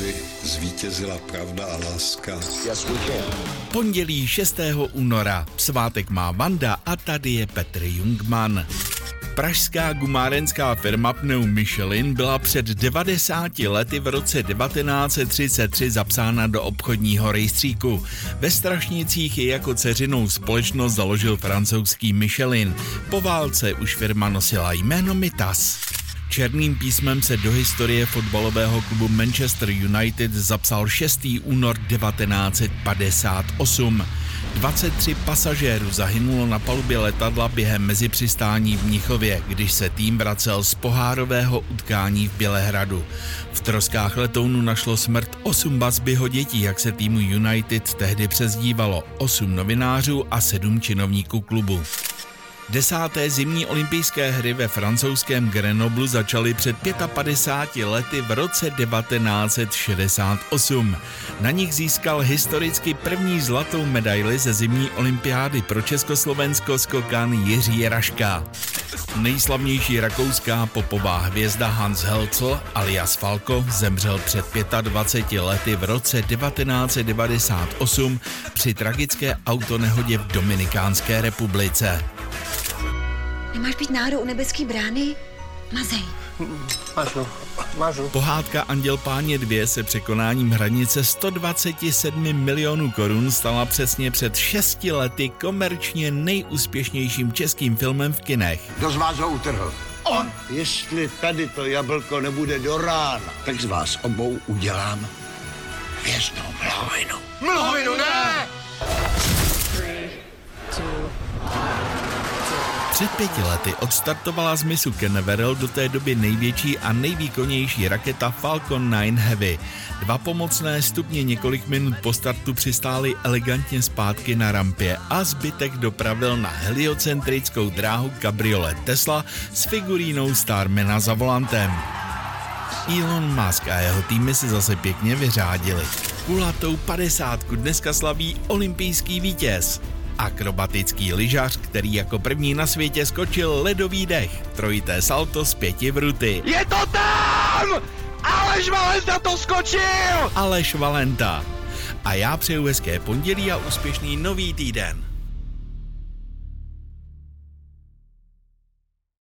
aby zvítězila pravda a láska. Pondělí 6. února. Svátek má Vanda a tady je Petr Jungman. Pražská gumárenská firma pneu Michelin byla před 90 lety v roce 1933 zapsána do obchodního rejstříku. Ve Strašnicích je jako ceřinou společnost založil francouzský Michelin. Po válce už firma nosila jméno Mitas. Černým písmem se do historie fotbalového klubu Manchester United zapsal 6. únor 1958. 23 pasažérů zahynulo na palubě letadla během mezipřistání v Mnichově, když se tým vracel z pohárového utkání v Bělehradu. V troskách letounu našlo smrt 8 bazbyho dětí, jak se týmu United tehdy přezdívalo, 8 novinářů a 7 činovníků klubu. Desáté zimní olympijské hry ve francouzském Grenoblu začaly před 55 lety v roce 1968. Na nich získal historicky první zlatou medaili ze zimní olympiády pro Československo skokan Jiří Raška. Nejslavnější rakouská popová hvězda Hans Helcl alias Falco zemřel před 25 lety v roce 1998 při tragické autonehodě v Dominikánské republice. Nemáš být náhodou u nebeské brány? Mazej. Mažu, mažu. Pohádka Anděl páně 2 se překonáním hranice 127 milionů korun stala přesně před 6 lety komerčně nejúspěšnějším českým filmem v kinech. Kdo z vás ho utrhl? On! Jestli tady to jablko nebude do rána, tak z vás obou udělám hvězdnou mlhovinu. Mlhovinu, ne! Před pěti lety odstartovala z misu Canaveral do té doby největší a nejvýkonnější raketa Falcon 9 Heavy. Dva pomocné stupně několik minut po startu přistály elegantně zpátky na rampě a zbytek dopravil na heliocentrickou dráhu kabriolet Tesla s figurínou Starmana za volantem. Elon Musk a jeho týmy si zase pěkně vyřádili. Kulatou padesátku dneska slaví olympijský vítěz akrobatický lyžař, který jako první na světě skočil ledový dech, trojité salto z pěti vruty. Je to tam! Aleš Valenta to skočil! Aleš Valenta. A já přeju hezké pondělí a úspěšný nový týden.